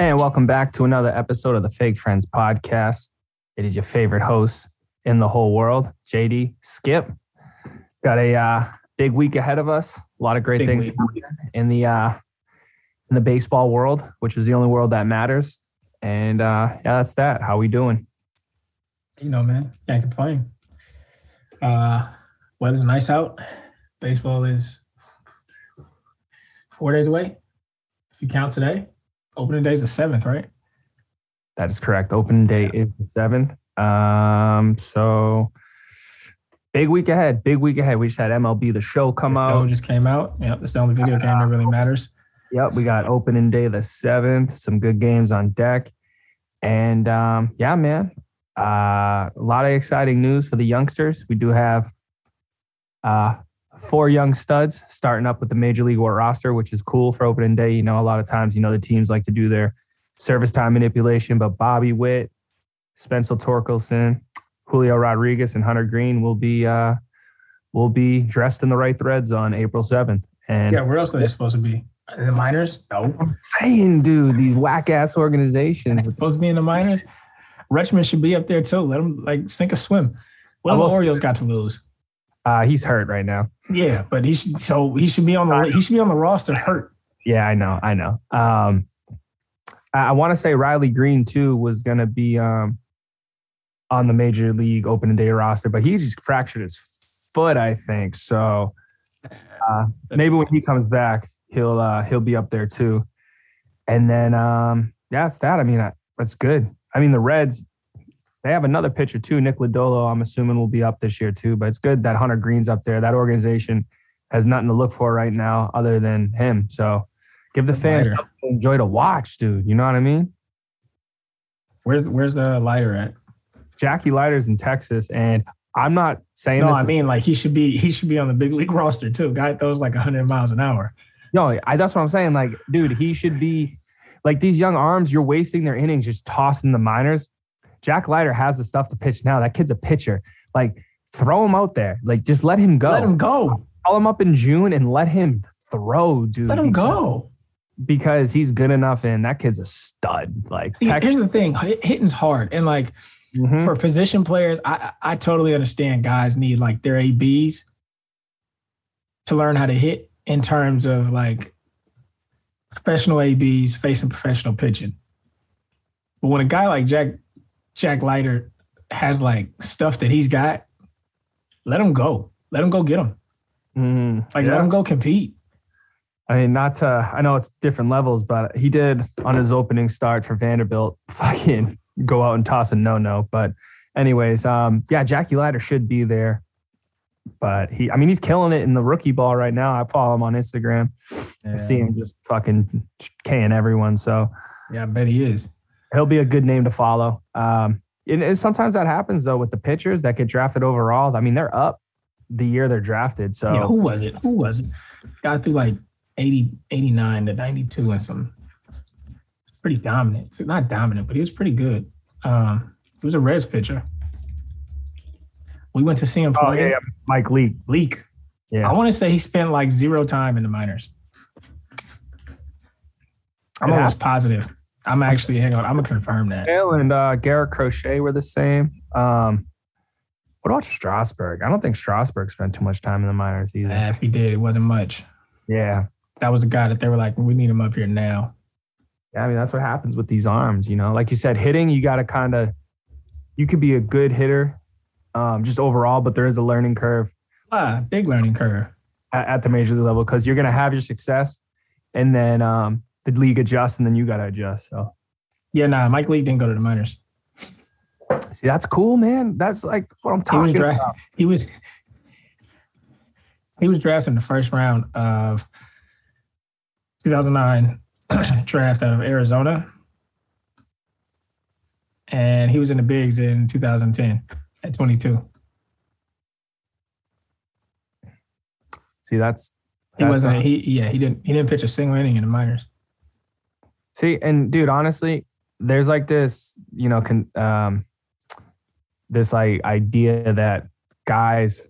And welcome back to another episode of the Fake Friends podcast. It is your favorite host in the whole world, JD Skip. Got a uh, big week ahead of us. A lot of great Big things in the uh, in the baseball world, which is the only world that matters. And uh, yeah, that's that. How we doing? You know, man, can't complain. Uh, weather's nice out. Baseball is four days away. If you count today, opening day is the seventh, right? That is correct. Opening day is the seventh. Um, so big week ahead. Big week ahead. We just had MLB the show come The out. show just came out. Yep, that's the only video game that really matters. Yep, we got opening day the seventh. Some good games on deck, and um, yeah, man, uh, a lot of exciting news for the youngsters. We do have uh, four young studs starting up with the major league war roster, which is cool for opening day. You know, a lot of times, you know, the teams like to do their service time manipulation, but Bobby Witt, Spencer Torkelson, Julio Rodriguez, and Hunter Greene will be uh, will be dressed in the right threads on April seventh. And Yeah, where else are they supposed to be? In the minors? No. I'm saying, dude, these whack ass organizations. supposed to be in the minors. Rutschman should be up there too. Let them like sink or swim. What I the Orioles got to lose? Uh, he's hurt right now. Yeah, but he should. So he should be on the. He should be on the roster hurt. Yeah, I know, I know. Um, I, I want to say Riley Greene too was gonna be um on the major league opening day roster, but he just fractured his foot, I think. So uh, maybe when he comes back, he'll uh, he'll be up there too. And then um, yeah, it's that. I mean, I, that's good. I mean, the Reds. They have another pitcher too, Nick Lodolo. I'm assuming will be up this year too. But it's good that Hunter Greene's up there. That organization has nothing to look for right now other than him. So give the fans something to enjoy to watch, dude. You know what I mean? Where's Where's the lighter at? Jackie Leiter's in Texas, and I'm not saying No. I mean like he should be. He should be on the big league roster too. Guy throws like 100 miles an hour. no, I, that's what I'm saying. Like, dude, he should be like these young arms. You're wasting their innings just tossing the minors. Jack Leiter has the stuff to pitch now. That kid's a pitcher. Like, throw him out there. Like, just let him go. Let him go. Call him up in June and let him throw, dude. Let him go. because he's good enough. And that kid's a stud. Like, See, tech- here's the thing: hitting's hard, and like Mhm. for position players, I I I totally understand guys need like their ABs to learn how to hit in terms of like professional ABs facing professional pitching. But when a guy like Jack Jack Leiter has like stuff that he's got, let him go. Let him go get him. Mhm. Like Yeah. let him go compete. I mean, not to, I know it's different levels, but he did on his opening start for Vanderbilt fucking go out and toss a no no. But, anyways, um, yeah, Jackie Leiter should be there. But he, I mean, he's killing it in the rookie ball right now. I follow him on Instagram. I see him just fucking K'ing everyone. So Yeah, I bet he is. He'll be a good name to follow. Um, and, and sometimes that happens though with the pitchers that get drafted overall. I mean, they're up the year they're drafted. So Yeah, who was it? Who was it? Got through like 80, 89 to 92 and some pretty dominant. Not dominant, but he was pretty good. Um, he was a Reds pitcher. We went to see him oh play. yeah, yeah, Mike Leake. Leak. Yeah. I want to say he spent like zero time in the minors. I'm It almost positive. I'm actually, hang on, I'm to confirm that. Hale and uh, Garrett Crochet were the same. Um, what about Strasburg? I don't think Strasburg spent too much time in the minors either. Uh, if he did, it wasn't much. Yeah. That was the guy that they were like, we need him up here now. Yeah, I mean, that's what happens with these arms, you know. Like you said, hitting, you got to kind of, you could be a good hitter um, just overall, but there is a learning curve Ah, big learning curve. at, at the major league level because you're going to have your success and then um, the league adjusts and then you got to adjust. So, Yeah, nah, Mike Leake didn't go to the minors. see, that's cool, man. That's like what I'm He talking dra- about. he was he was drafted in the first round of 2009 draft out of Arizona, and he was in the bigs in 2010 at 22. See, that's, He wasn't. a- he yeah. He didn't. He didn't pitch a single inning in the minors. See, and dude, honestly, there's like this, you know, con, um, this like idea that guys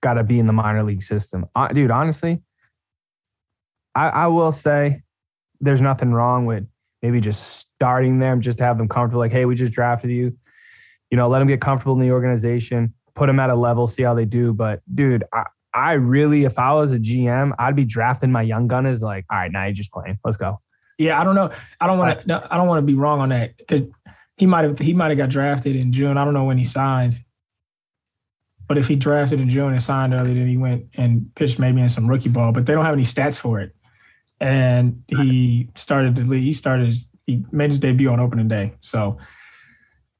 got to be in the minor league system. Uh, dude, honestly, I, I will say there's nothing wrong with maybe just starting them just to have them comfortable. Like, hey, we just drafted you. You know, let them get comfortable in the organization, put them at a level, see how they do. But dude, I, I really, if I was a GM, I'd be drafting my young gun gunners. Like, all right, now you're just playing. Let's go. Yeah, I don't know. I don't want to. I don't want to be wrong on that because he might have. He might have got drafted in June. I don't know when he signed. But if he drafted in June and signed early, then he went and pitched maybe in some rookie ball. But they don't have any stats for it and he started to lead. He started. His, he made his debut on opening day. So,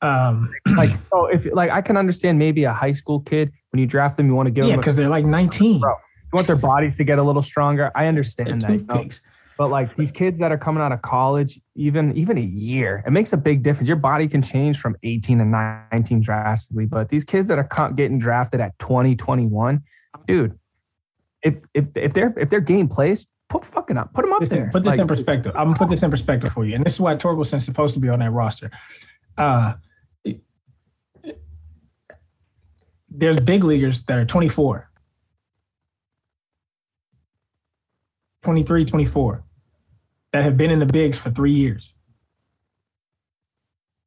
um, like, oh, if like I can understand maybe a high school kid when you draft them, you want to give yeah, them because they're like 19. Bro, you want their bodies to get a little stronger. I understand that. You know? But like these kids that are coming out of college, even even a year, it makes a big difference. Your body can change from 18 to 19 drastically. But these kids that are getting drafted at 20, 21, dude, if if if their if their game plays, put fucking up, put them up this there. put this like, in perspective. I'm gonna put this in perspective for you, and this is why Torkelson's supposed to be on that roster. Uh, there's big leaguers that are 24, 23, 24 that have been in the bigs for three years.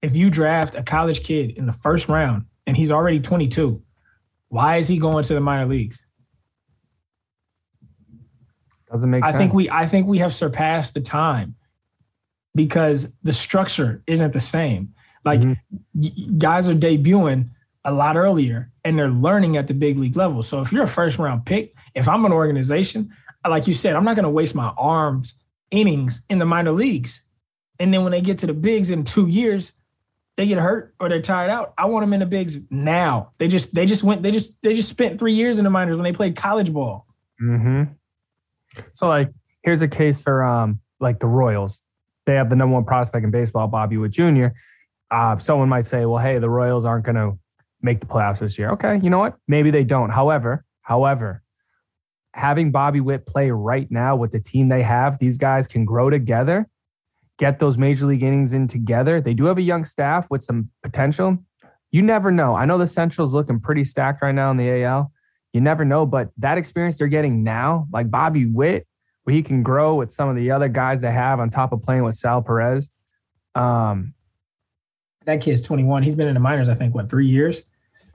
If you draft a college kid in the first round and he's already 22, why is he going to the minor leagues? Doesn't make I sense. think we I think we have surpassed the time because the structure isn't the same. Like mm-hmm. guys are debuting a lot earlier and they're learning at the big league level. So if you're a first round pick, if I'm an organization, like you said, I'm not going to waste my arms innings in the minor leagues. And then when they get to the bigs in 2 years, they get hurt or they're tired out. I want them in the bigs now. They just they just went they just they just spent 3 years in the minors when they played college ball. Mhm. So like here's a case for um like the Royals. They have the number one prospect in baseball, Bobby Witt Jr. Uh, someone might say, well, hey, the Royals aren't going to make the playoffs this year. Okay, you know what? Maybe they don't. However, however, having Bobby Witt play right now with the team they have, these guys can grow together, get those major league innings in together. They do have a young staff with some potential. You never know. I know the Central's looking pretty stacked right now in the AL you never know. But that experience they're getting now, like Bobby Witt, where he can grow with some of the other guys they have on top of playing with Sal Perez. Um, that kid's 21. He's been in the minors, I think, what, three years?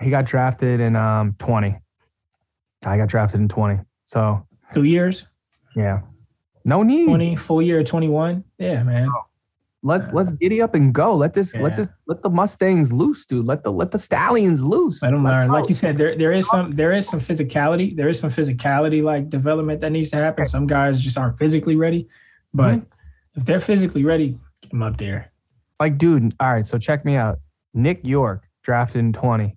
He got drafted in um, 20. I got drafted in 20. So two years? Yeah. No need. 20, full year 21. Yeah, man. Let's let's giddy up and go. Let this yeah. let this let the Mustangs loose, dude. Let the let the stallions loose. Let them learn. Like you said, there there is some there is some physicality. There is some physicality like development that needs to happen. Some guys just aren't physically ready, but mm-hmm. if they're physically ready, get them up there. Like, dude. All right, so check me out. Nick Yorke drafted in twenty.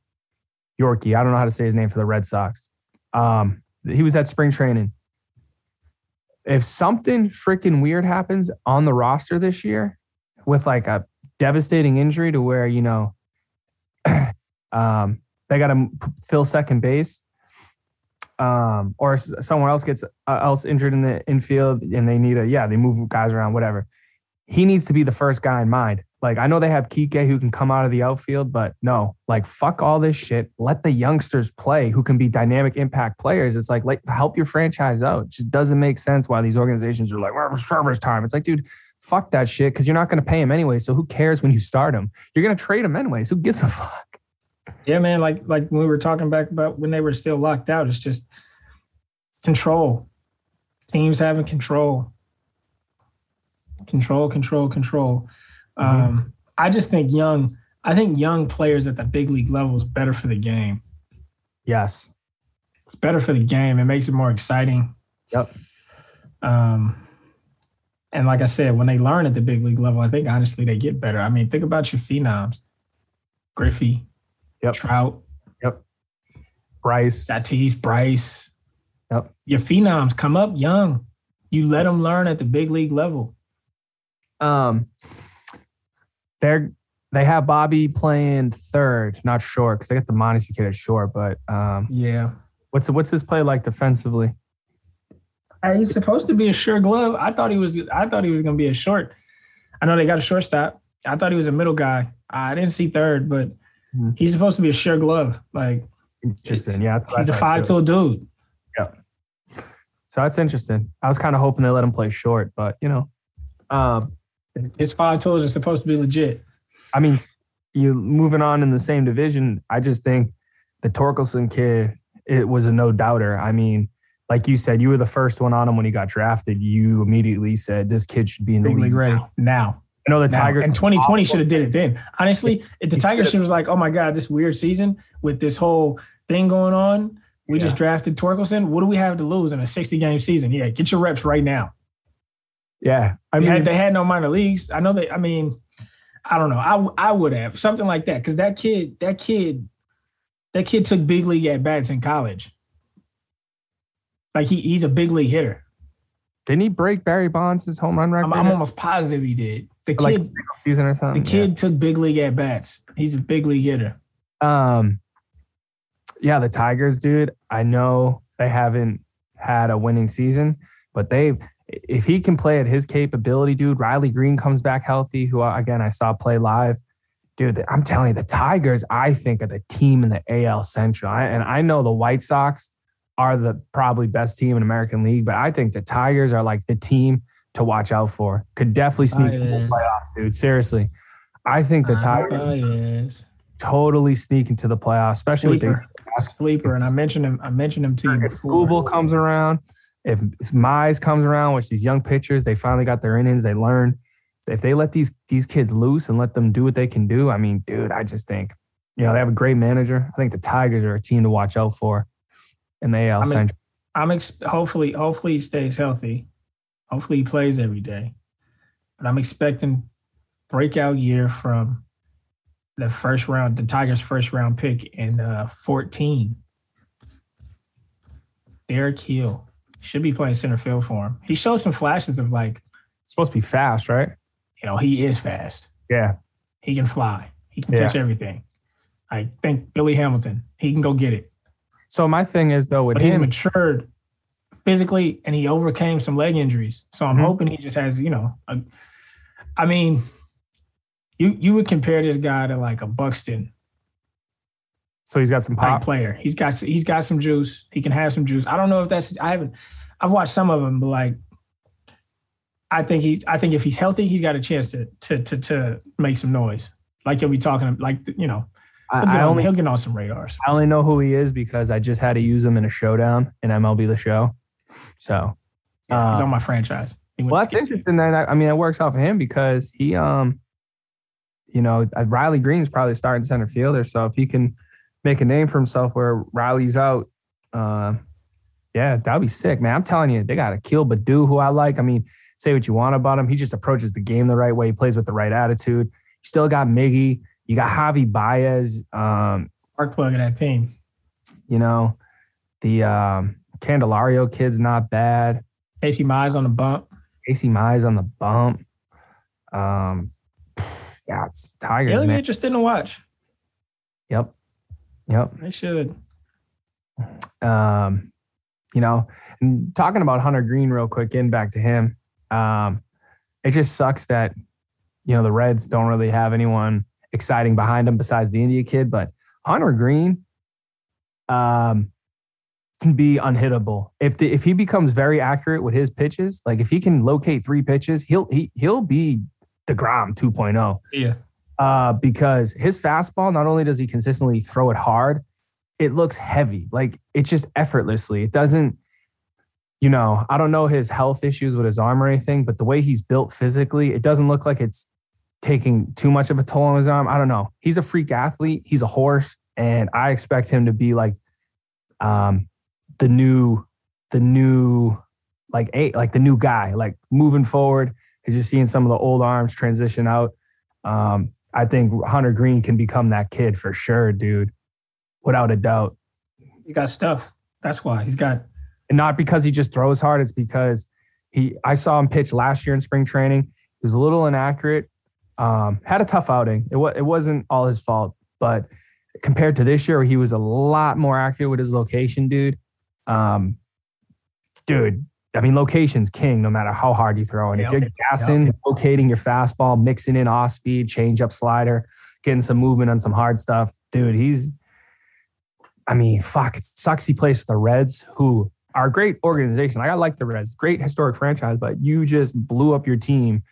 Yorkie, I don't know how to say his name for the Red Sox. Um, he was at spring training. If something freaking weird happens on the roster this year, with like a devastating injury to where you know um, they got to fill second base, um, or someone else gets uh, else injured in the infield and they need a yeah they move guys around whatever. He needs to be the first guy in mind. Like I know they have Kike who can come out of the outfield, but no, like fuck all this shit. Let the youngsters play who can be dynamic impact players. It's like like help your franchise out. It just doesn't make sense why these organizations are like, well, service time. It's like, dude, fuck that shit because you're not going to pay him anyway. So who cares when you start him? You're going to trade him anyways. Who gives a fuck? Yeah, man. Like like when we were talking back about when they were still locked out, it's just control. Teams having control. Control, control, control. Mm-hmm. Um, I just think young. I think young players at the big league level is better for the game. Yes, it's better for the game. It makes it more exciting. Yep. Um, and like I said, when they learn at the big league level, I think honestly they get better. I mean, think about your phenoms. Griffey, yep. Trout, yep. Bryce, Tatis, Bryce. Yep. Your phenoms come up young. You let them learn at the big league level. Um, they're they have Bobby playing third, not short, because they got the Mondesi kid at short. But um, yeah, what's what's his play like defensively? he's supposed to be a sure glove. I thought he was. I thought he was going to be a short. I know they got a shortstop. I thought he was a middle guy. I didn't see third, but mm-hmm. he's supposed to be a sure glove. Like interesting. Yeah, he's a five tool dude. Yeah. So that's interesting. I was kind of hoping they let him play short, but you know, um, His five tools are supposed to be legit. I mean, you moving on in the same division. I just think the Torkelson kid, it was a no doubter. I mean, like you said, you were the first one on him when he got drafted. You immediately said this kid should be in the Big league league ready now. now. I know the now. Tigers. And 2020 should have did it then. Honestly, if the He Tigers should've- was like, oh my God, this weird season with this whole thing going on. We just drafted Torkelson. What do we have to lose in a 60 game season? Yeah, get your reps right now. Yeah, I I mean, mean, they had no minor leagues. I know they. I mean, I don't know. I I would have something like that because that kid, that kid, that kid took big league at bats in college. Like he he's a big league hitter. didn't he break Barry Bonds' home run record? I'm, I'm almost positive he did. The for, like kid, season or something. the something. kid took big league at bats. He's a big league hitter. Yeah. Um, yeah, the Tigers, dude. I know they haven't had a winning season, but they, if he can play at his capability, dude. Riley Greene comes back healthy. Who uh, again I saw play live. Dude, I'm telling you, the Tigers, I think, are the team in the AL Central. I, and I know the White Sox are the probably best team in American League, but I think the Tigers are like the team to watch out for. Could definitely sneak oh, into the playoffs, dude. Seriously. I think the ah, Tigers Oh, yes. totally sneak into the playoffs, especially with Sleeper. the Sleeper, and I mentioned him. I mentioned him to you. if. Skubal comes around, if Mize comes around, which these young pitchers, they finally got their innings, they learn. If they let these these kids loose and let them do what they can do, I mean, dude, I just think, you know, they have a great manager. I think the Tigers are a team to watch out for in the AL I mean, Central. I'm ex- hopefully hopefully he stays healthy. Hopefully he plays every day. But I'm expecting breakout year from the first round, the Tigers' first round pick in uh, 14. Derek Hill should be playing center field for him. He showed some flashes of like, It's supposed to be fast, right? you know, he is fast. Yeah. He can fly. He can Yeah. catch everything. I think Billy Hamilton, he can go get it. So my thing is though with but he's him, matured physically and he overcame some leg injuries. So I'm Mhm. hoping he just has, you know, a, I mean, you you would compare this guy to like a Buxton so he's got some type pop. player. He's got he's got some juice. He can have some juice. I don't know if that's I haven't I've watched some of them, but like I think he I think if he's healthy, he's got a chance to to to to make some noise. Like he'll be talking like you know, he'll get, I, I on, only he'll get on some radars. I only know who he is because I just had to use him in a showdown in MLB the show. So Yeah, he's uh, on my franchise. Well, that's interesting. Then I I mean, it works off of him because he, um, you know, uh, Riley Greene's probably starting center fielder. So if he can make a name for himself where Riley's out, uh, yeah, that'd be sick, man. I'm telling you, they got to kill Baddoo, who I like. I mean, say what you want about him, he just approaches the game the right way. He plays with the right attitude. You still got Miggy. You got Javi Baez. Um, plug in that team. you know, the um, Candelario kid's not bad. Casey Mize on the bump. Casey Mize on the bump. Um, yeah, it's Tigers, Really man. interested to watch. Yep, yep. They should. Um, you know, and talking about Hunter Greene real quick, getting back to him. Um, it just sucks that you know the Reds don't really have anyone exciting behind him besides the India kid, but Hunter Greene, um, can be unhittable if the if he becomes very accurate with his pitches. Like if he can locate three pitches, he'll he he'll be Degrom 2.0 Yeah. Uh, because his fastball, not only does he consistently throw it hard, it looks heavy, like it just effortlessly. It doesn't, you know, I don't know his health issues with his arm or anything, but the way he's built physically, it doesn't look like it's taking too much of a toll on his arm. I don't know. He's a freak athlete. He's a horse, and I expect him to be like, um, the new, the new, like eight, like the new guy, like moving forward. Because you're seeing some of the old arms transition out. Um, I think Hunter Greene can become that kid for sure, dude, without a doubt. He got stuff. That's why he's got. And not because he just throws hard, it's because he I saw him pitch last year in spring training. He was a little inaccurate. Um, had a tough outing. It, was, it wasn't all his fault, but compared to this year, where he was a lot more accurate with his location, dude. Um, dude, I mean, location's king no matter how hard you throw. And if you're gassing, locating your fastball, mixing in off speed, change up slider, getting some movement on some hard stuff, dude, he's I mean, fuck, it sucks he plays for the Reds, who are a great organization. Like, I like the Reds, great historic franchise, but you just blew up your team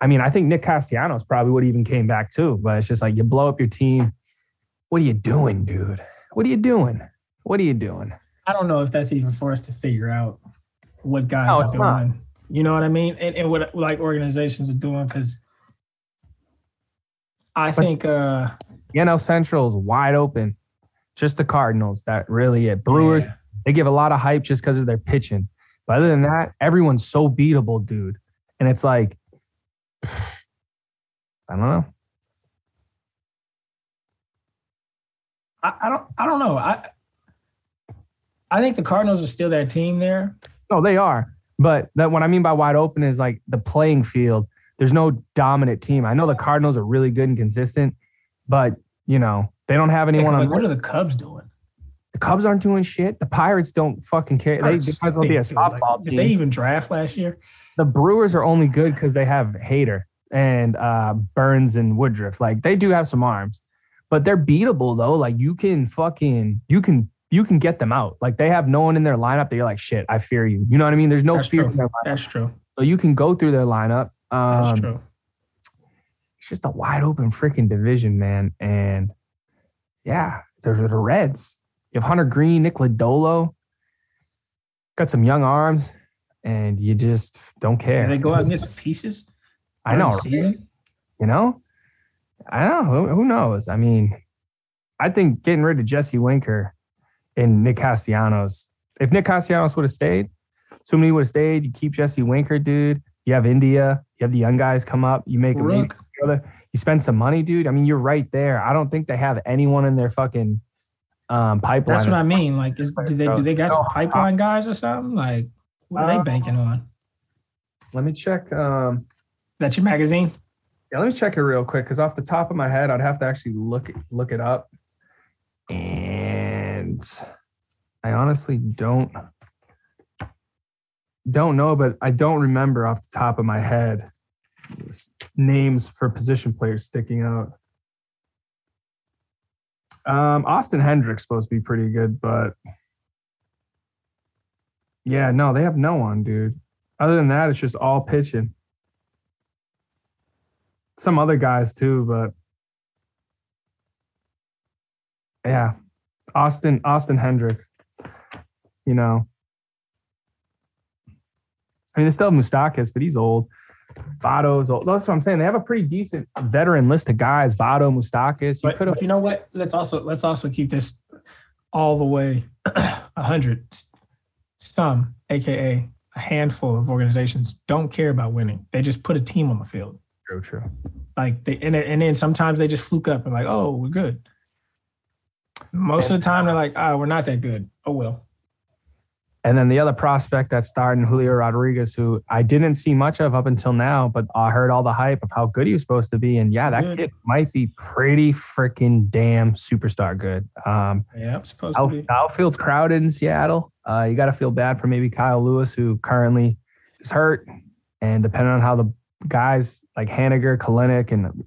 I mean, I think Nick Castellanos probably would even came back too, but it's just like you blow up your team. What are you doing, dude? What are you doing? What are you doing? I don't know if that's even for us to figure out what guys No, are doing. not. You know what I mean? And, and what like organizations are doing because I But- think uh The NL Central is wide open. Just the Cardinals. That really it. Brewers, yeah. they give a lot of hype just because of their pitching. But other than that, everyone's so beatable, dude. And it's like, I don't know. I, I don't I don't know. I I think the Cardinals are still that team there. No, they are. But that what I mean by wide open is like the playing field. There's no dominant team. I know the Cardinals are really good and consistent, but you know they don't have anyone Like, on. what are the Cubs doing? the Cubs aren't doing shit. The Pirates don't fucking care. They, they might as well be a dude. Like, softball Did team. they even draft last year? the Brewers are only good because they have Hader and uh, Burnes and Woodruff. Like they do have some arms, but they're beatable though. Like you can fucking you can you can get them out. Like they have no one in their lineup that you're like shit. I fear you. You know what I mean? There's no That's fear true. in their lineup, That's true. so you can go through their lineup. That's Um, true. it's just a wide open freaking division, man. And yeah, there's the Reds. You have Hunter Greene, Nick Lodolo, got some young arms, and you just don't care. Did they go out and get some pieces? I know, right? Season? You know, I don't know. Who, who knows? I mean, I think getting rid of Jesse Winker and Nick Castellanos. If Nick Castellanos would have stayed, assuming he would have stayed, you keep Jesse Winker, dude. You have India. You have the young guys come up. You make a Rook. you spend some money, dude. I mean, you're right there. I don't think they have anyone in their fucking um, pipeline. That's what I mean. Like, is, do they do they got some pipeline guys or something? Like, what are Uh, they banking on? Let me check. Um, Is that your magazine? Yeah, let me check it real quick because off the top of my head, I'd have to actually look it, look it up, and I honestly don't don't know, but I don't remember off the top of my head names for position players sticking out. Um, Austin Hendrick's supposed to be pretty good, but yeah, no, they have no one, dude. Other than that, it's just all pitching some other guys too, but yeah, Austin Austin Hendrick. You know, I mean, they still have Moustakas, but he's old. Votto's old. That's what I'm saying. They have a pretty decent veteran list of guys. Vado, Moustakas. You could have. you know what? Let's also let's also keep this all the way a hundred. Some, aka a handful of organizations, don't care about winning. They just put a team on the field. True, true. Like they and, and then sometimes they just fluke up and like, oh, we're good. Most of the time they're like, oh, we're not that good. Oh well. And then the other prospect that's starting, Julio Rodriguez, who I didn't see much of up until now, but I heard all the hype of how good he was supposed to be. And yeah, that Good. kid might be pretty freaking damn superstar good. Um, Yeah, supposed to out, be. outfield's crowded in Seattle. Uh, you got to feel bad for maybe Kyle Lewis, who currently is hurt. And depending on how the guys like Haniger, Kelenic, and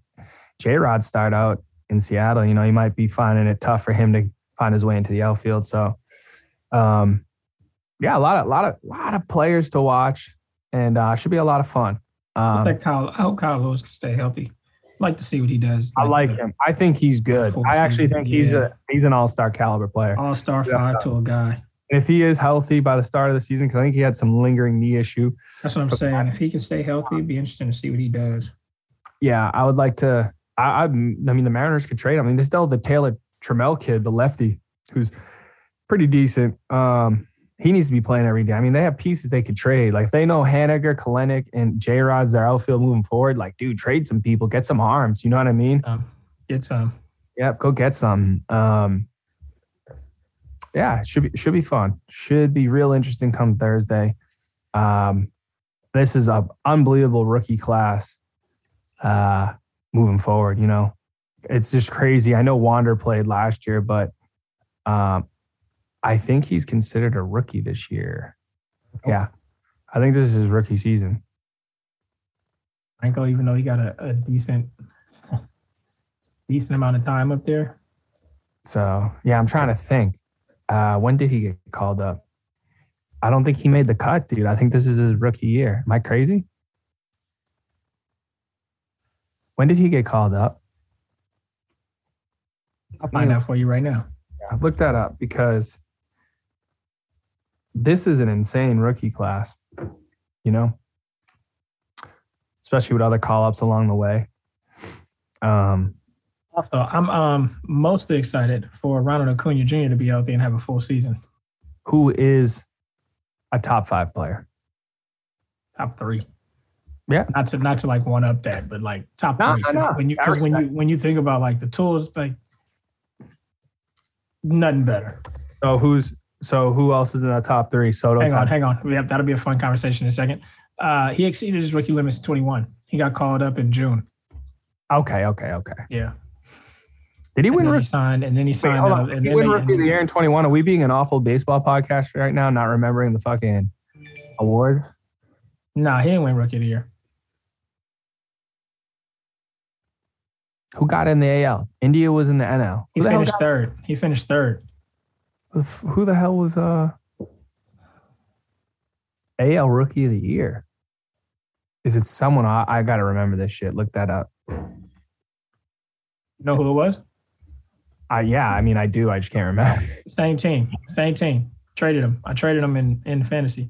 J Rod start out in Seattle, you know, he might be finding it tough for him to find his way into the outfield. So, um, yeah, a lot of, lot of, a lot of players to watch, and uh, should be a lot of fun. I, Um, think Kyle, I hope Kyle Lewis can stay healthy. I'd like to see what he does. I like him. I think he's good. I actually think he's yeah. a he's an all star caliber player. All star five tool guy. if he is healthy by the start of the season, because I think he had some lingering knee issue. That's what I'm saying. If he can stay healthy, it'd be interesting to see what he does. Yeah, I would like to. I, I, I mean, the Mariners could trade. I mean, they still have the Taylor Trammell kid, the lefty, who's pretty decent. Um, he needs to be playing every day. I mean, they have pieces they could trade. Like if they know Haniger, Kelenic, and J Rod's their outfield moving forward. Like, dude, trade some people, get some arms. You know what I mean? Um, get some. Yep, go get some. Um, yeah, should be should be fun. Should be real interesting come Thursday. Um, this is an unbelievable rookie class. Uh, moving forward, you know, it's just crazy. I know Wander played last year, but um, I think he's considered a rookie this year. Yeah, I think this is his rookie season. Franco, even though he got a, a decent, decent amount of time up there. So yeah, I'm trying to think. Uh, when did he get called up? I don't think he made the cut, dude. I think this is his rookie year. Am I crazy? When did he get called up? I'll find out for you right now. Yeah, look that up because this is an insane rookie class, you know, especially with other call ups along the way. Um, Also, I'm um mostly excited for Ronald Acuna Jr. to be healthy and have a full season. who is a top five player? Top three. Yeah. Not to not to like one up that, but like top No, three. no, no. When you because when you when you think about like the tools, like nothing better. So who's so who else is in that top three? Soto, hang on, hang on. Yeah, that'll be a fun conversation in a second. Uh, he exceeded his rookie limits 21. He got called up in June. Okay, okay, okay. Yeah. Did he And win then he rookie? signed, and then he signed. hold uh, and he then win they- rookie of the year in 21? Are we being an awful baseball podcast right now, not remembering the fucking awards? Nah, he didn't win rookie of the year. Who got in the AL? India was in the NL. He Who the hell finished got- third. He finished third. Who the hell was uh AL Rookie of the Year? Is it someone I, I gotta remember this shit? Look that up. You know who it was? I yeah, I mean I do. I just can't remember. Same team. Same team. Traded him. I traded him in in fantasy.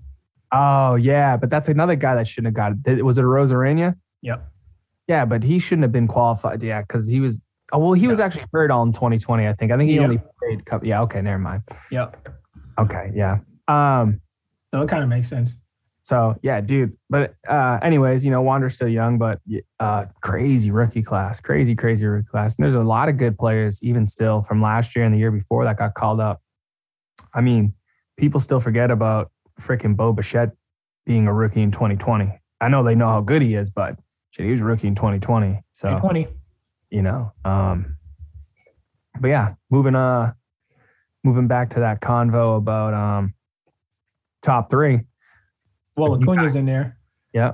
Oh yeah, but that's another guy that shouldn't have got it. Was it Arozarena? Yep. Yeah, but he shouldn't have been qualified. Yeah, because he was. Oh well, he was actually hurt all in 2020. I think. I think he Yeah. only played. Couple, yeah. Okay. Never mind. Yep. Okay. Yeah. Um. So it kind of makes sense. So yeah, dude. But uh, anyways, you know, Wander's still young, but uh, crazy rookie class, crazy, crazy rookie class. And there's a lot of good players, even still from last year and the year before, that got called up. I mean, people still forget about freaking Bo Bichette being a rookie in 2020. I know they know how good he is, but shit, he was rookie in 2020. So 20. you know, um, but yeah, moving uh, moving back to that convo about um, top three. Well, Acuna's in there. Yeah,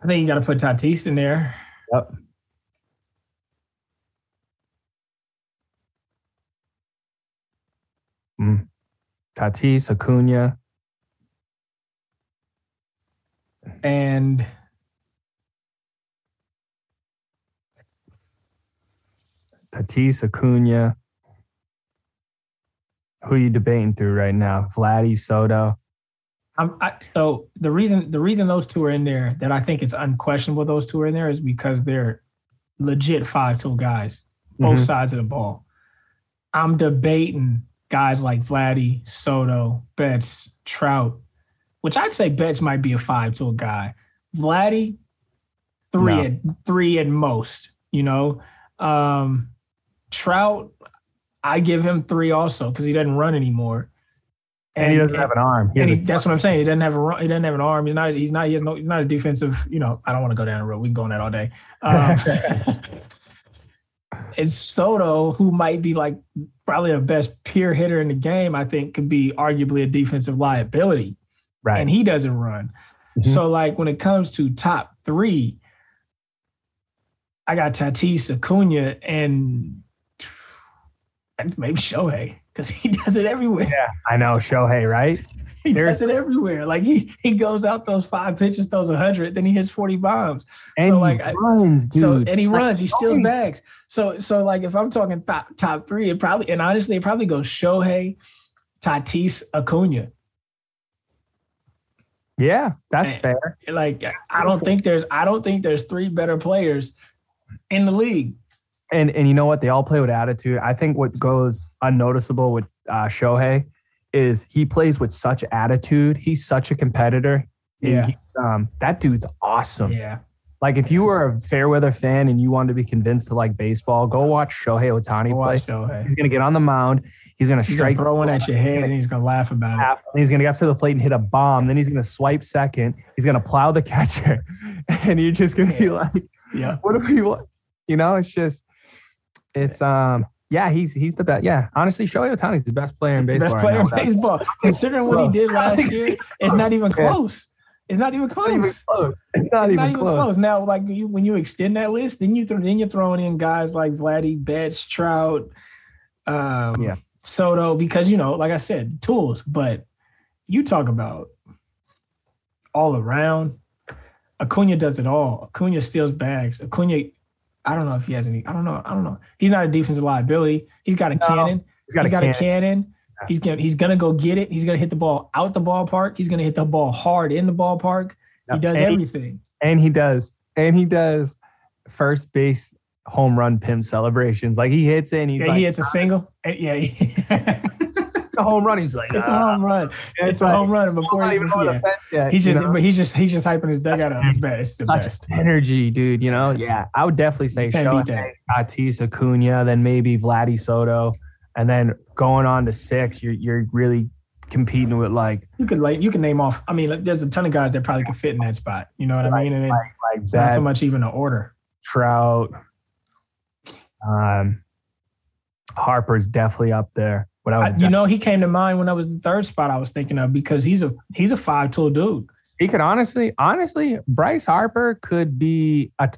I think you got to put Tatis in there. Yep. Mm. Tatis, Acuna, And Tatis, Acuna. Who are you debating through right now? Vladdy, Soto. I'm, I, so the reason the reason those two are in there that I think it's unquestionable those two are in there is because they're legit five tool guys, both Mhm. sides of the ball. I'm debating guys like Vladdy, Soto, Betts, Trout, which I'd say Betts might be a five to a guy. Vladdy, three No. at three at most, you know. Um, Trout, I give him three also because he doesn't run anymore. And, he doesn't have an arm. He he, that's what I'm saying. He doesn't have a run- he doesn't have an arm. He's not. He's not. He has no. He's not a defensive. You know. I don't want to go down the road. We can go on that all day. Um, it's Soto who might be like probably the best peer hitter in the game. I think could be arguably a defensive liability, right. and he doesn't run. Mhm. So like when it comes to top three, I got Tatis, Acuna, and maybe Shohei because he does it everywhere. Yeah, I know Shohei, right? He does it everywhere. Like he he goes out those five pitches, throws a hundred, then he hits forty bombs. And So, like, runs, dude. So and he Like, runs, he steals bags. So so like if I'm talking top top three, it probably and honestly it probably goes Shohei, Tatis, Acuna. Yeah, that's And- fair. Like I don't think there's I don't think there's three better players in the league. And and you know what? They all play with attitude. I think what goes unnoticeable with uh, Shohei is he plays with such attitude. He's such a competitor. Yeah. he- um, that dude's awesome. Yeah. Like if you were a Fairweather fan and you wanted to be convinced to like baseball, go watch Shohei Ohtani play. Shohei. He's gonna get on the mound. He's gonna He's gonna strike throw one at your head and he's gonna laugh about it. half. He's gonna get up to the plate and hit a bomb. Then he's gonna swipe second. He's gonna plow the catcher, and you're just gonna be like, Yeah. what do we want? You know, it's just, it's um, yeah, he's he's the best. Yeah, honestly, Shohei Ohtani's the best player in baseball. Best right player now, in baseball. Considering what he did last year, it's not even close. It's not even Not even close. close. It's not It's even close. Now, like you, when you extend that list, then you throw, then you're throwing in guys like Vladdy, Betts, Trout, um, Yeah. Soto, because you know, like I said, tools. But you talk about all around. Acuna does it all. Acuna steals bags. Acuna, I don't know if he has any. I don't know. I don't know. He's not a defensive liability. He's got a No, cannon. He's got, He's a, got cannon. a cannon. He's gonna he's gonna go get it. He's gonna hit the ball out the ballpark. He's gonna hit the ball hard in the ballpark. He does And he- everything. and he does, and he does first base home run pimp celebrations. Like he hits it, and he's Yeah, like, he hits a single. And yeah, he- a home run. He's like, it's a "Ah." home run. And It's a home run. Before not he, even over yeah. the fence yet. he's you just know? he's just he's just hyping his dugout up. It's best. It's the Such best. energy, dude. You know, yeah, I would definitely say Shohei, Acuna, then maybe Vladdy Soto, and then going on to six, you're you're really competing with like You could like you can name off. I mean, like, there's a ton of guys that probably could fit in that spot. You know what I mean? And like like it's not so much even an order. Trout. Um, Harper's definitely up there. Without I, you know, he came to mind when I was the third spot I was thinking of because he's a he's a five tool dude. he could honestly, honestly, Bryce Harper could be a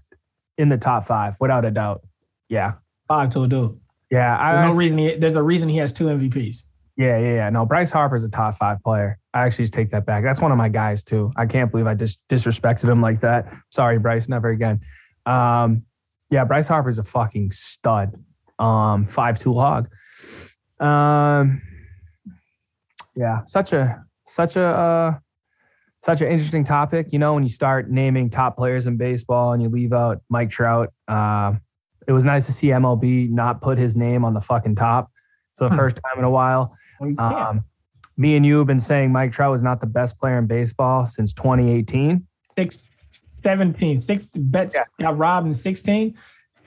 in the top five without a doubt. Yeah, Five tool dude. Yeah. I There's no reason he, there's a reason he has two MVPs. Yeah, yeah, yeah. No, Bryce Harper's a top five player. I actually just take that back. That's one of my guys too. I can't believe I just disrespected him like that. Sorry, Bryce, never again. Um, yeah, Bryce Harper's a fucking stud. Um, five tool hog. Um, yeah, such a such a uh, such an interesting topic. You know, when you start naming top players in baseball and you leave out Mike Trout. Um, it was nice to see MLB not put his name on the fucking top for the Hmm. first time in a while. Well, you can't. Um, me and you have been saying Mike Trout was not the best player in baseball since 2018. Six, 17. Six bets Yeah. got robbed in 16.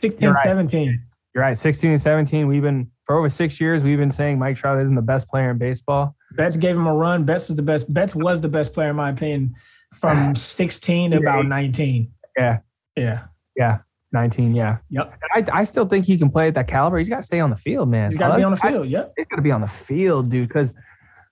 16, You're right. 17. You're right. 16 and 17. We've been for over six years. We've been saying Mike Trout isn't the best player in baseball. Betts gave him a run. Betts was the best. Betts was the best player in my opinion from 16 to about 19. Yeah. Yeah. Yeah, 19. Yeah. Yep. I, I still think he can play at that caliber. He's got to stay on the field, man. He's got to be on the I- field. Yep. He's got to be on the field, dude. Because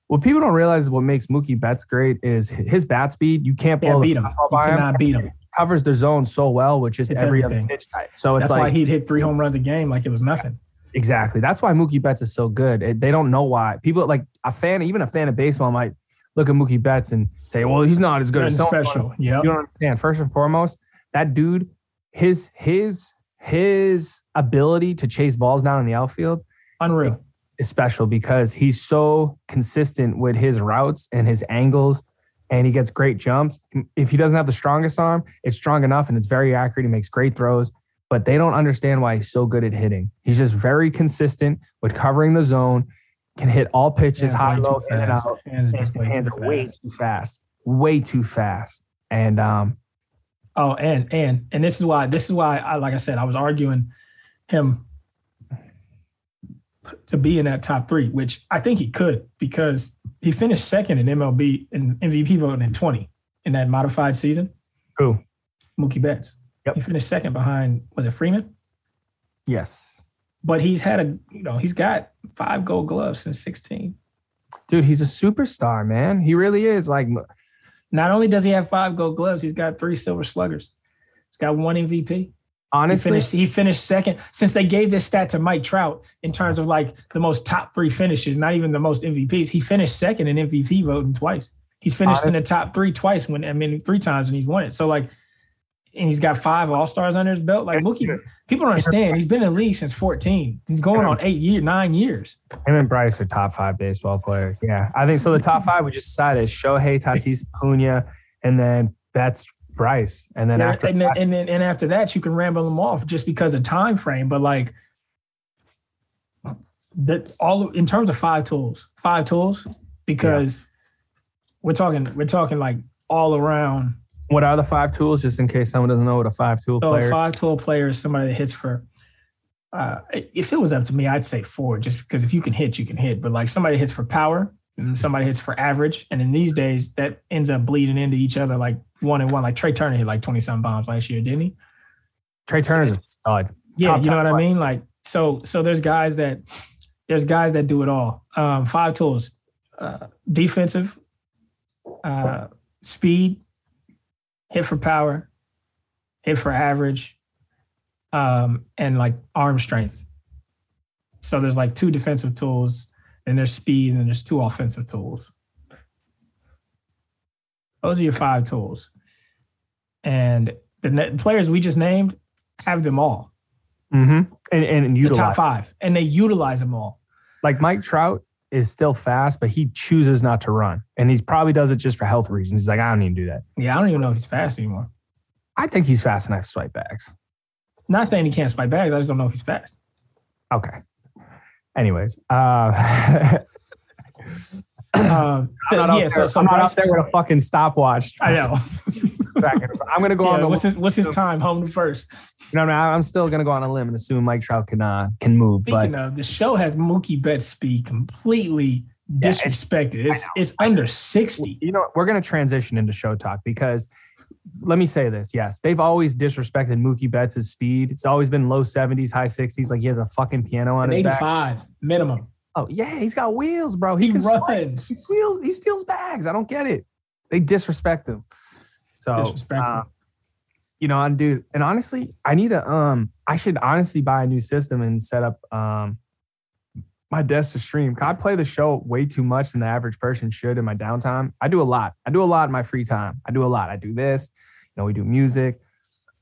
what people don't realize is what makes Mookie Betts great is his bat speed. You can't blow beat him. You by him. beat him. Covers the zone so well with just It's every other everything. pitch type. So it's That's like why he'd hit three home runs a game like it was nothing. Exactly. That's why Mookie Betts is so good. It- they don't know why. People like a fan, even a fan of baseball, might look at Mookie Betts and say, "Well, he's not as good as so special. Yep. You don't understand. First and foremost, that dude, his his his ability to chase balls down in the outfield Unreal. is special because he's so consistent with his routes and his angles, and he gets great jumps. If he doesn't have the strongest arm, it's strong enough and it's very accurate. He makes great throws, but they don't understand why he's so good at hitting. He's just very consistent with covering the zone, can hit all pitches, Yeah, high, low, in and out. Hands And his hands are way too fast, way too fast. And um, Oh, and and and this is why this is why I like I said I was arguing him to be in that top three, which I think he could because he finished second in MLB in MVP voting in 20 in that modified season. who? Mookie Betts. Yep. He finished second behind was it Freeman? Yes, But he's had a you know he's got five Gold Gloves since 16. dude, he's a superstar, man. He really is. Like, Not only does he have five Gold Gloves, he's got three Silver Sluggers. He's got one MVP. He honestly, finished, he finished second since they gave this stat to Mike Trout in terms of like the most top three finishes, not even the most MVPs. He finished second in MVP voting twice. He's finished in the top three twice when I mean three times and he's won it. So like, and he's got five All Stars under his belt. Like Mookie, people don't understand. He's been in the league since 14. He's going on eight years, nine years. Him and Bryce are top five baseball players. Yeah, I think so. The top five we just decided Shohei, Tatis, Acuna, and then Betts, Bryce, and then Yeah, after and then, that, and then and after that, you can ramble them off just because of time frame. But like that, all in terms of five tools, five tools, because we're talking we're talking like all around. What are the five tools? Just in case someone doesn't know what a five tool player So a five tool player is somebody that hits for. Uh, if it was up to me, I'd say four, just because if you can hit, you can hit. But like somebody hits for power, and somebody hits for average, and in these days, that ends up bleeding into each other like one and one. Like Trea Turner hit like twenty some bombs last year, didn't he? Trea Turner's a stud. Yeah, Top, you know what I mean? Like so so there's guys that there's guys that do it all. Um, five tools. Uh, defensive, uh, speed, hit for power, hit for average, um, and like arm strength. So there's like two defensive tools, and there's speed, and there's two offensive tools. Those are your five tools. and the net players we just named have them all. Mm-hmm. And and The utilize top five, and they utilize them all. like Mike Trout is still fast, but he chooses not to run, and he probably does it just for health reasons. He's like, I don't even do that. Yeah, I don't even know if he's fast anymore. I think he's fast enough to swipe bags. Not saying he can't swipe bags. I just don't know if he's fast. Okay. Anyways, uh, Um, I'm not, yeah, so, so I'm not out there with a fucking stopwatch. I know. tracking. I'm gonna go on Yeah, the what's his what's his time? Home to first. No, no, I'm still gonna go on a limb and assume Mike Trout can uh, can move. Speaking but of, the show has Mookie Betts speed completely Yeah, it's- disrespected. It's it's under sixty. you know, we're gonna transition into show talk because let me say this: yes, they've always disrespected Mookie Betts' speed. It's always been low 70s, high 60s. Like he has a fucking piano on An his back. eighty-five minimum. Oh yeah, he's got wheels, bro. He, He runs. He steals. He steals bags. I don't get it. They disrespect him. So, uh, you know, and dude, and honestly, I need to. um. I should honestly buy a new system and set up um my desk to stream. I play the show way too much than the average person should in my downtime. I do a lot. I do a lot in my free time. I do a lot. I do this. You know, we do music.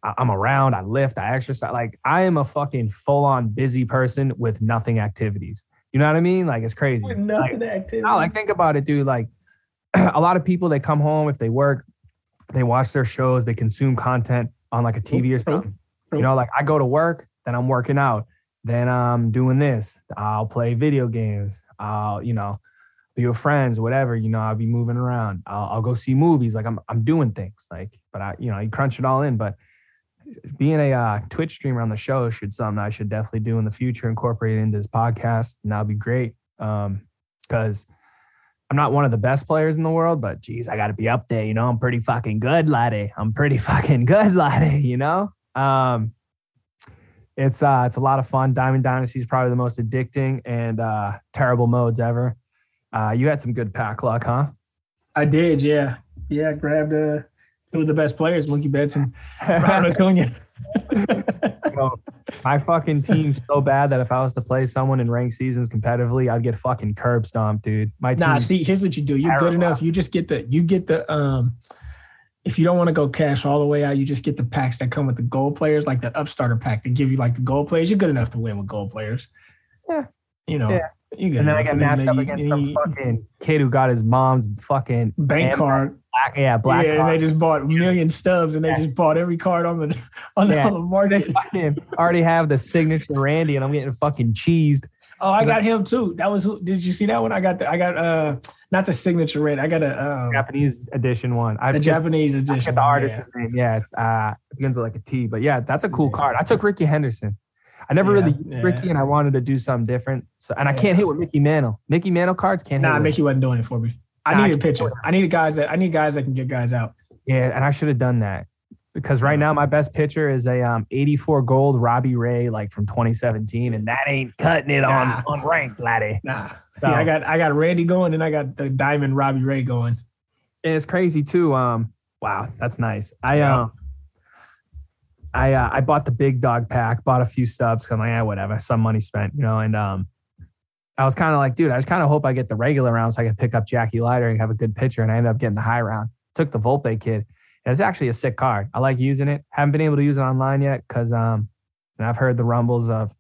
I- I'm around. I lift. I exercise. Like I am a fucking full on busy person with nothing activities. You know what I mean? Like it's crazy. With Like, nothing activity. no, like think about it, dude. Like a lot of people, they come home if they work, they watch their shows, they consume content on like a TV or something. You know, like I go to work, then I'm working out, then I'm doing this. I'll play video games. I'll, you know, be with friends, whatever. You know, I'll be moving around. I'll, I'll go see movies. Like I'm, I'm doing things. Like, but I, you know, you crunch it all in. But being a uh, Twitch streamer on the show should something I should definitely do in the future. Incorporate it into this podcast, and that'll be great. Um, because I'm not one of the best players in the world, but geez, I got to be up there. You know, I'm pretty fucking good, laddie. I'm pretty fucking good, laddie. You know, um, it's uh, it's a lot of fun. Diamond Dynasty is probably the most addicting and uh, terrible modes ever. Uh, you had some good pack luck, huh? I did, yeah. Yeah, I grabbed uh two of the best players, Mookie Betts and Ronald Acuna. My fucking team's so bad that if I was to play someone in ranked seasons competitively, I'd get fucking curb stomped, dude. My team. Nah, see, here's what you do. You're good enough. You just get the you get the um if you don't want to go cash all the way out, you just get the packs that come with the gold players, like the upstarter pack that give you like the gold players. You're good enough to win with gold players. Yeah. You know, Yeah. you and then I enough. get matched up you- against some fucking kid who got his mom's fucking bank card. Black, yeah, black yeah, and card. they just bought a million stubs and they Yeah. just bought every card on the on, the, Yeah. on the market. fucking already have the signature Randy, and I'm getting fucking cheesed. Oh, I got him too. That was who did you see that one? I got the I got uh not the signature red. I got a um, Japanese edition one. I the Japanese I edition. forget the artist's name. Yeah, it's uh it begins with like a T. But yeah, that's a cool Yeah. card. I took Rickey Henderson. I never Yeah, really used yeah. Rickey, and I wanted to do something different. So, and I can't hit with Mickey Mantle. Mickey Mantle cards can't Nah. Mickey wasn't doing it for me. I need a pitcher. I need guys that I need guys that can get guys out. Yeah, and I should have done that because right now my best pitcher is a um 84 gold Robbie Ray like from 2017, and that ain't cutting it Nah. on on ranked, laddie. Nah. So- Yeah, I got I got Randy going and I got the Diamond Robbie Ray going. And it's crazy too. Um, wow, that's nice. I Yeah. um, I uh, I bought the big dog pack, bought a few subs. Cause I'm like, yeah, whatever, some money spent, you know. And um, I was kind of like, dude, I just kind of hope I get the regular round so I can pick up Jackie Leiter and have a good pitcher. And I ended up getting the high round. Took the Volpe kid. It's actually a sick card. I like using it. Haven't been able to use it online yet because um, and I've heard the rumbles of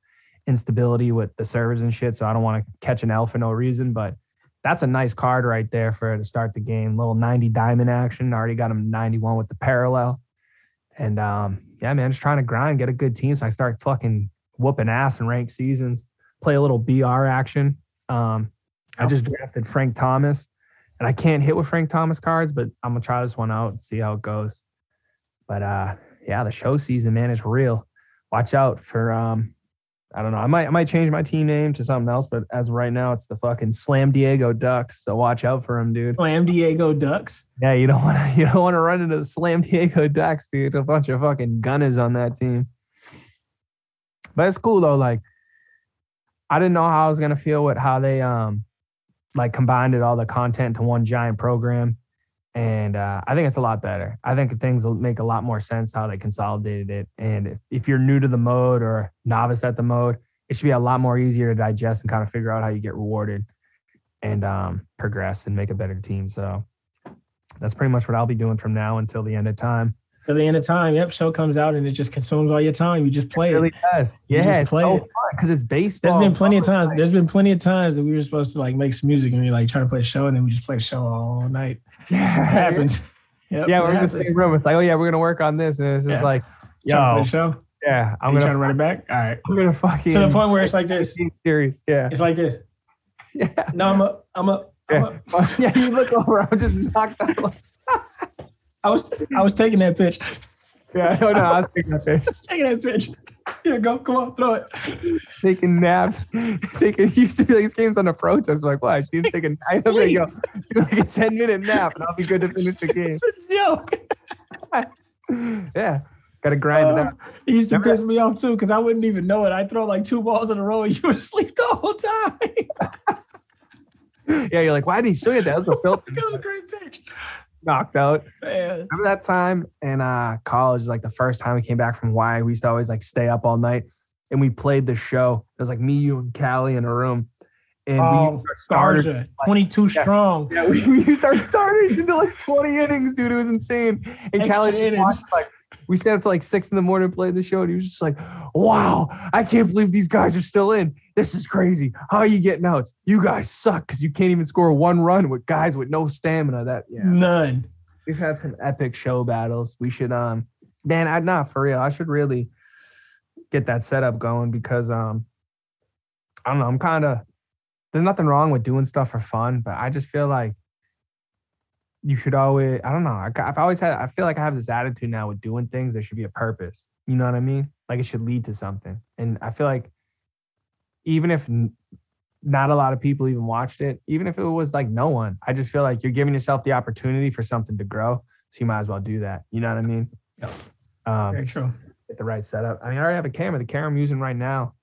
instability with the servers and shit. So I don't want to catch an L for no reason. But that's a nice card right there for to start the game. Little 90 diamond action. Already got him 91 with the parallel. And um, yeah, man, just trying to grind, get a good team. So I start fucking whooping ass in ranked seasons, play a little BR action. Um, I just drafted Frank Thomas. And I can't hit with Frank Thomas cards, but I'm gonna try this one out and see how it goes. But uh yeah, the show season, man, is real. Watch out for um I don't know. I might I might change my team name to something else, but as of right now, it's the fucking Slam Diego Ducks. So watch out for him, dude. Slam Diego Ducks. Yeah, you don't want to you don't want to run into the Slam Diego Ducks, dude. A bunch of fucking gunners on that team. But it's cool though. Like, I didn't know how I was gonna feel with how they um like combined it all the content to one giant program. And uh, I think it's a lot better. I think things will make a lot more sense how they consolidated it. And if, if you're new to the mode or novice at the mode, it should be a lot more easier to digest and kind of figure out how you get rewarded and um, progress and make a better team. So that's pretty much what I'll be doing from now until the end of time. To the end of time. Yep, show comes out and it just consumes all your time. You just play It it. really does. Yeah, it's so it. fun because it's baseball. There's been plenty of times. There's been plenty of times that we were supposed to like make some music and we like trying to play a show and then we just play a show all night. It Yeah, happens. Yep, Yeah, it we're in the same room. It's like, oh yeah, we're gonna work on this, and it's just Yeah. like, Trying to play yo, show. yeah, I'm gonna, trying to run it back. All right. I'm gonna fucking To the point where it's like this. Series, yeah, It's like this. yeah, No, I'm up. I'm up. I'm yeah. up. yeah. You look over, I'm just knocked out. I was I was taking that pitch. yeah, no, no, I was taking that pitch, Just taking that pitch. Yeah, go, come on, throw it. taking naps, taking. Used to be like these games on a protest. Like, wow, I just need to take a. I'm go do like a ten minute nap, and I'll be good to finish the game. It's a joke. Yeah, gotta grind it Uh, out. it used to Remember piss me off too because I wouldn't even know it. I'd throw like two balls in a row and you would asleep the whole time. Yeah, you're like, why did he show you that? That was a filter. that was a great pitch. Knocked out. Man. Remember that time in uh, college, like the first time we came back from Hawaii, we used to always like stay up all night and we played the show. It was like me, you, and Callie in a room. And Oh, we starters. Starja, 22 Yeah. strong. Yeah, we, we used our starters into like 20 innings, dude. It was insane. And Extra Callie just watched like we stayed up to like six in the morning, played the show, and he was just like, Wow, I can't believe these guys are still in. This is crazy. How are you getting outs? You guys suck because you can't even score one run with guys with no stamina. That yeah. None. We've had some epic show battles. We should um man, I not for real. I should really get that setup going because um I don't know, I'm kind of there's nothing wrong with doing stuff for fun, but I just feel like you should always I don't know. I, I've always had I feel like I have this attitude now with doing things there should be a purpose. You know what I mean? Like it should lead to something. And I feel like even if n- not a lot of people even watched it, even if it was like no one, I just feel like you're giving yourself the opportunity for something to grow. So you might as well do that. You know what I mean? yeah. Um, Very true. get the right setup. I mean, I already have a camera. The camera I'm using right now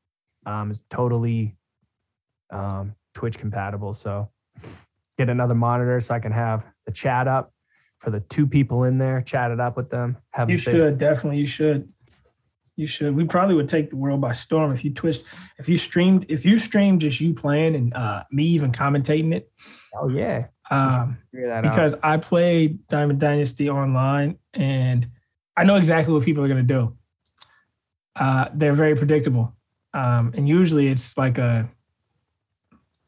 um, is totally um, Twitch compatible. So get another monitor so I can have the chat up for the two people in there, chat it up with them. Have You should definitely. You should. You should. We probably would take the world by storm if you twist. If you streamed. If you streamed just you playing and uh, me even commentating it. Oh yeah, Um, that out. because I played Diamond Dynasty online and I know exactly what people are going to do. Uh, they're very predictable. Um, and usually it's like a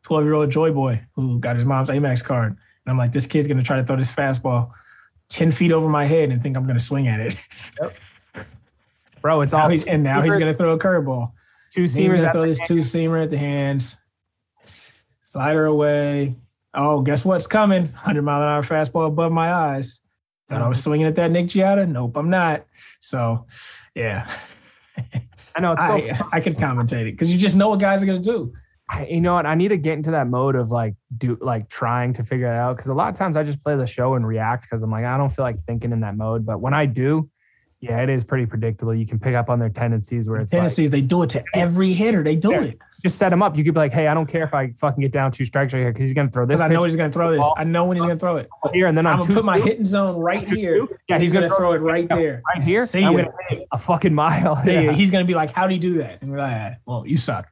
12 year old Joy Boy who got his mom's Amex card. And I'm like, this kid's going to try to throw this fastball 10 feet over my head and think I'm going to swing at it. Bro, it's Now all he's, and now he's going to throw a curveball. two He's seamers. to throw this two seamer at the hands, slider away. Oh, guess what's coming? 100 mile an hour fastball above my eyes. Thought I was swinging at that Nick Giada. Nope, I'm not. So, yeah, I know it's so I, I could commentate it because you just know what guys are going to do. I, you know what? I need to get into that mode of like do like trying to figure it out because a lot of times I just play the show and react because I'm like I don't feel like thinking in that mode. But when I do, yeah, it is pretty predictable. You can pick up on their tendencies where it's Tennessee, like they do it to every hitter. They do Yeah. it just set him up. You could be like, hey, I don't care if I fucking get down two strikes right here because he's gonna throw this I know he's going to throw this. I know when he's going to throw it. here and then I'm to put my hitting zone right two, here. two, Yeah, and he's going to throw it right there. right here. See I'm gonna a fucking mile. Yeah. He's going to be like, how do you do that? And we're like, "Ah, well, you suck.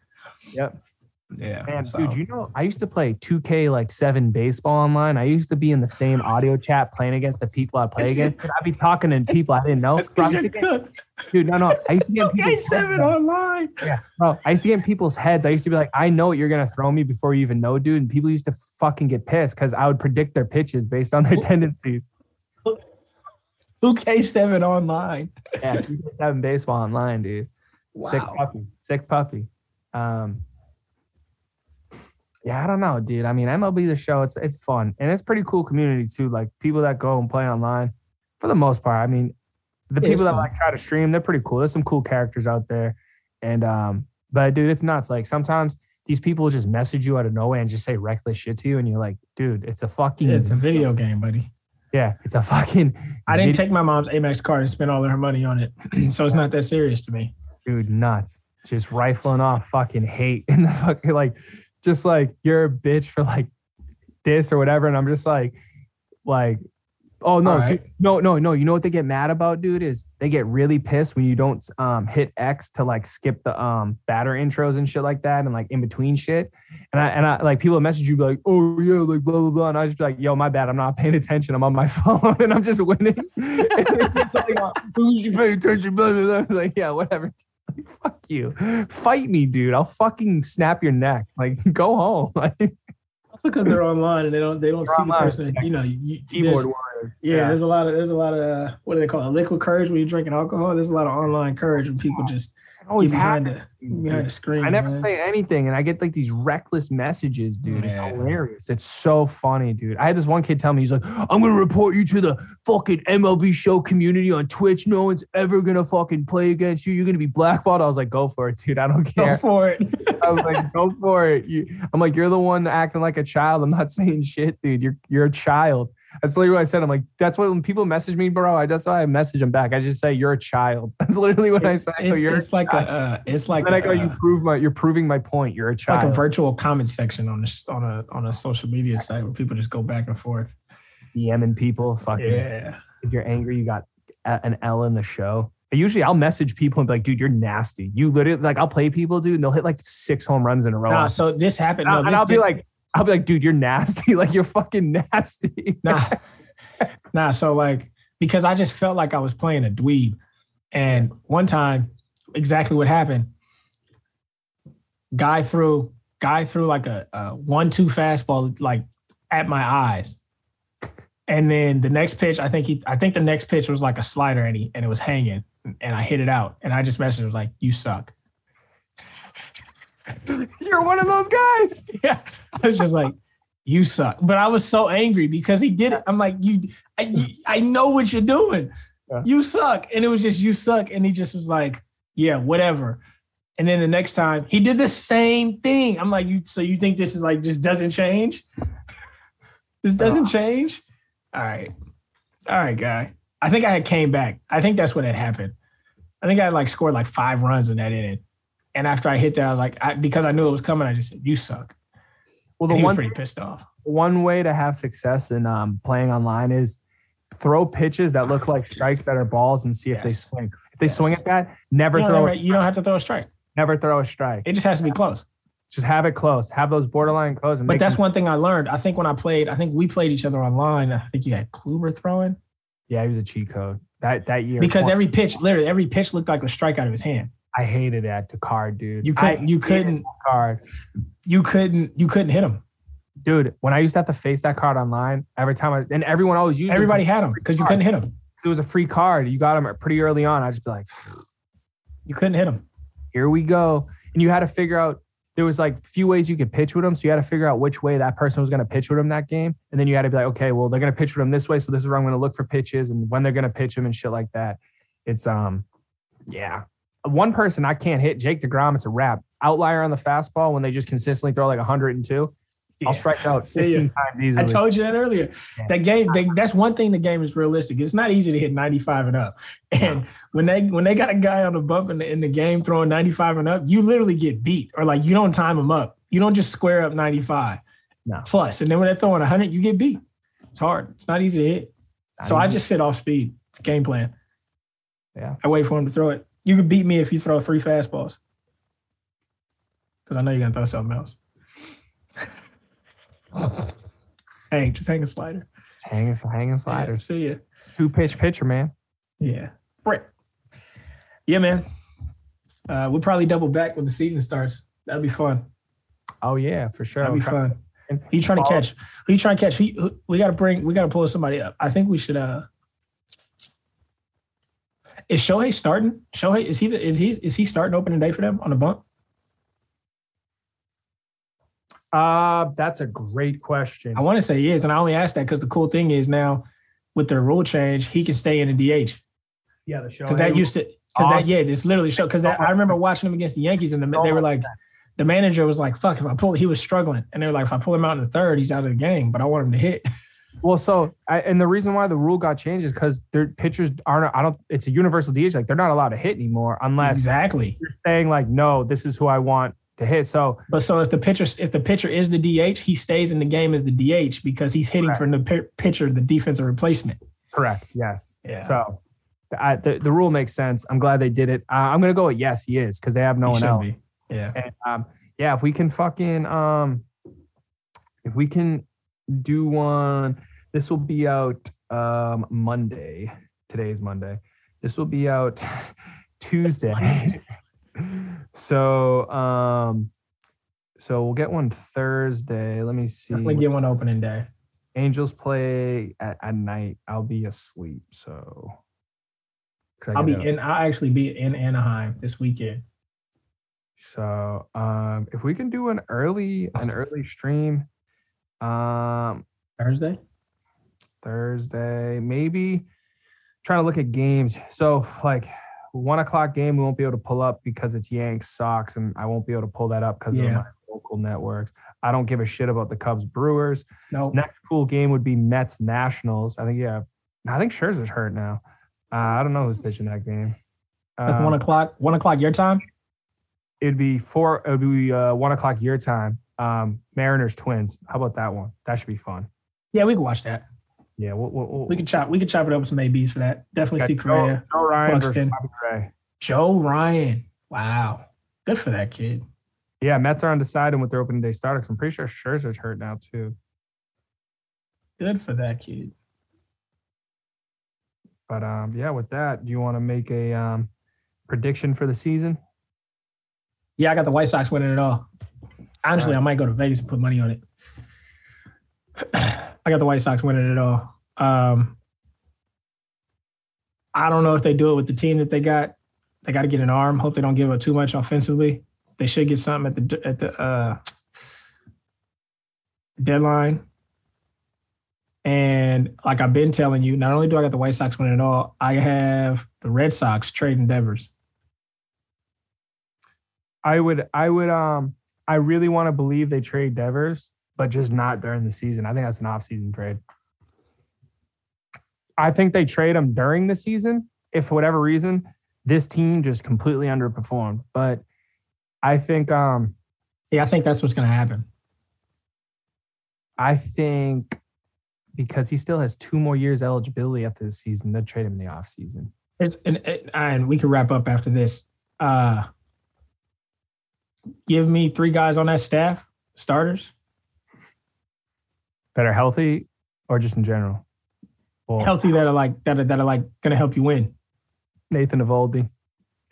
Yep. Yeah. Man, so- dude, you know, I used to play 2K like seven baseball online. I used to be in the same audio chat playing against the people I play against. I'd be talking to people I didn't know. Bro, I 'cause used to get- dude, no, no. I used to get Okay, seven online. Yeah, bro. I used to get in people's heads. I used to be like, I know what you're gonna throw me before you even know, dude. And people used to fucking get pissed because I would predict their pitches based on their tendencies. 2K7 online. Yeah, 2K7 baseball online, dude. Wow. Sick puppy. Sick puppy. Um, yeah, I don't know, dude. I mean, MLB the show, it's it's fun and it's pretty cool community too. Like people that go and play online, for the most part. I mean, the Yeah, people that like try to stream, they're pretty cool. There's some cool characters out there, and um, but dude, it's nuts. Like sometimes these people just message you out of nowhere and just say reckless shit to you, and you're like, dude, it's a fucking It's a video game, buddy. yeah, it's a fucking. I didn't take my mom's Amex card and spend all of her money on it. so it's not that serious to me. dude nuts just rifling off fucking hate in the fucking like just like you're a bitch for like this or whatever and i'm just like like Oh no, right. dude, no, no, no. You know what they get mad about, dude? Is they get really pissed when you don't um hit X to like skip the um batter intros and shit like that and like in between shit. And I and I like people message you be like, oh yeah, like blah blah blah. And I just be like, yo, my bad. I'm not paying attention. I'm on my phone and I'm just winning. and it's just like, oh, who's you paying attention? Blah blah blah. I was like, yeah, whatever. Like, fuck you. Fight me, dude. I'll fucking snap your neck. Like, go home. Like because they're online and they don't they don't They're see online. the person. You know, you, keyboard warrior. Yeah, there's a lot of there's a lot of uh, what do they call it? Liquid courage when you're drinking alcohol. There's a lot of online courage when people just always get behind happens. the screen. I never man. say anything, and I get like these reckless messages, dude. It's hilarious. It's so funny, dude. I had this one kid tell me, he's like, "I'm gonna report you to the fucking MLB show community on Twitch. No one's ever gonna fucking play against you. You're gonna be blackballed." I was like, "Go for it, dude. I don't care." Go care." for it. I was like, "Go for it." You, I'm like, "You're the one acting like a child. I'm not saying shit, dude. You're you're a child." That's literally what I said. I'm like, that's what when people message me, bro. I that's why I message them back. I just say you're a child. That's literally what It's, I say. it's, you're it's like a uh, it's like and then I a, go, you uh, prove my, you're proving my point. You're a it's like a virtual comment section on a on a on a social media site where people just go back and forth. DMing people. Fucking, Yeah. if you're angry, you got an L in the show. But usually, I'll message people and be like, "Dude, you're nasty." You literally like, I'll play people, dude, and they'll hit like six home runs in a row. Nah, so this happened. and, No, I'll- and this I'll be like, I'll be like, "Dude, you're nasty. like, you're fucking nasty." nah, nah. So like, because I just felt like I was playing a dweeb, and one time, exactly what happened. Guy threw, guy threw like a, a one-two fastball like at my eyes, and then the next pitch, I think he, I think the next pitch was like a slider, and he, and it was hanging, and I hit it out, and I just messaged, was like, "You suck." you're one of those guys. Yeah, I was just like, "You suck," but I was so angry because he did it. I'm like, "You, I, I know what you're doing. Yeah. You suck," and it was just, "You suck," and he just was like, "Yeah, whatever." And then the next time he did the same thing. I'm like, "You, so you think this is like just doesn't change? This uh-huh. doesn't change?" All right, all right, guy. I think I had came back. I think that's what had happened. I think I had like scored like five runs in that inning. And after I hit that, I was like, I, because I knew it was coming, I just said, "You suck." Well, And the he was one pretty pissed off. one way to have success in um, playing online is throw pitches that look like strikes that are balls and see if they swing. If they Yes. swing at that, never You throw ever- you don't have to throw a strike. never throw a strike. It just has to be close. Just have it close. Have those borderline close. And But that's them- one thing I learned. I think when I played, I think we played each other online. I think you had Kluber throwing yeah, he was a cheat code that that year. because every pitch, literally every pitch looked like a strike out of his hand. I hated that to card, dude. You couldn't, you couldn't, card, you couldn't, you couldn't hit him. dude. When I used to have to face that card online, every time I and everyone always used Everybody because had him because you couldn't hit him. it was a free card. You got him pretty early on. I just be like, You couldn't hit him. here we go. And you had to figure out there was like few ways you could pitch with them. So you had to figure out which way that person was going to pitch with him that game. And then you had to be like, okay, well, they're going to pitch with him this way. So this is where I'm going to look for pitches and when they're going to pitch him and shit like that. It's, um, yeah. One person I can't hit, Jake DeGrom, it's a wrap. Outlier on the fastball when they just consistently throw like 102. Yeah. I'll strike out See ya. 15 times easily. I told you that earlier. Yeah. That game, they, that's one thing. The game is realistic. It's not easy to hit 95 and up. And when they when they got a guy on the bump in the, in the game throwing 95 and up, you literally get beat, or like you don't time them up. You don't just square up 95 No. plus, and then when they're throwing 100, you get beat. It's hard. It's not easy to hit. Not so I just sit off speed. It's game plan. Yeah. I wait for him to throw it. You could beat me if you throw three fastballs. Because I know you're gonna throw something else. hang, just hang a slider. Just hanging, hanging Yeah, sliders. see ya. Two pitch pitcher, man. Yeah. Right. Yeah, man. Uh, we'll probably double back when the season starts. That'd be fun. Oh, yeah, for sure. That'd be fun. Who you trying to catch? Who you trying to catch? We got to bring. We got to pull somebody up. I think we should. Uh, is Shohei starting? Shohei is he? The, is he? Is he starting opening day for them on the bump? Uh, that's a great question. I want to say he is, and I only asked that because the cool thing is now with the rule change, he can stay in the DH. Yeah, the show. Because that used to, because that yeah, it's literally show. Because I remember watching him against the Yankees, and the, So they were like, the manager was like, "Fuck, if I pull, he was struggling," and they were like, "If I pull him out in the third, he's out of the game." But I want him to hit. Well, so I, and the reason why the rule got changed is because their pitchers aren't. I don't. It's a universal DH. Like they're not allowed to hit anymore unless exactly. you're saying like, no, this is who I want to hit. So But so if the pitcher, if the pitcher is the DH, he stays in the game as the DH because he's hitting Correct. for the pi- pitcher, the defensive replacement. Correct. Yes. Yeah. So I, the the rule makes sense. I'm glad they did it. Uh, I'm gonna go with yes, he is because they have no He one else. be. Yeah. And, um, yeah, if we can fucking um, if we can do one, this will be out um Monday. Today's Monday. This will be out Tuesday. so um, so we'll get one Thursday. Let me see. Definitely get one opening day. Angels play at, at night. I'll be asleep. so I'll be in. I'll actually be in Anaheim this weekend. So um, if we can do an early an early stream, um, Thursday. Thursday maybe. Trying to look at games. So like one o'clock game, we won't be able to pull up because it's Yanks Sox, and I won't be able to pull that up because of my local networks. I don't give a shit about the Cubs Brewers. No. Next cool game would be Mets Nationals. I think yeah, I think Scherzer's hurt now. Uh, I don't know who's pitching that game. Um, one o'clock. One o'clock your time. it'd be four. It would be uh, one o'clock your time. Um, Mariners Twins. How about that one? That should be fun. Yeah, we can watch that. Yeah, we'll, we'll, We can chop. We can chop it up with some ABs for that. Definitely see Joe, Correa. Joe Ryan Buxton. Joe Ryan. Wow. Good for that kid. Yeah, Mets are undecided with their opening day starter. 'cause I'm pretty sure Scherzer's hurt now too. Good for that kid. But um, yeah, with that, do you want to make a um, prediction for the season? Yeah, I got the White Sox winning it all. Honestly, Alright. I might go to Vegas and put money on it. I got the White Sox winning it all. Um, I don't know if they do it with the team that they got. They got to get an arm. Hope they don't give up too much offensively. They should get something at the at the uh, deadline. And like I've been telling you, not only do I got the White Sox winning it all, I have the Red Sox trading Devers. I would, I would, um, I really want to believe they trade Devers, but just not during the season. I think that's an off-season trade. I think they trade him during the season if for whatever reason this team just completely underperformed. But I think, um, Yeah, I think that's what's going to happen. I think because he still has two more years eligibility after the season, they'll trade him in the offseason. It's and, and and we can wrap up after this. Uh give me three guys on that staff, starters, That are healthy or just in general. Well, healthy that are like that are that are like gonna help you win. Nathan Eovaldi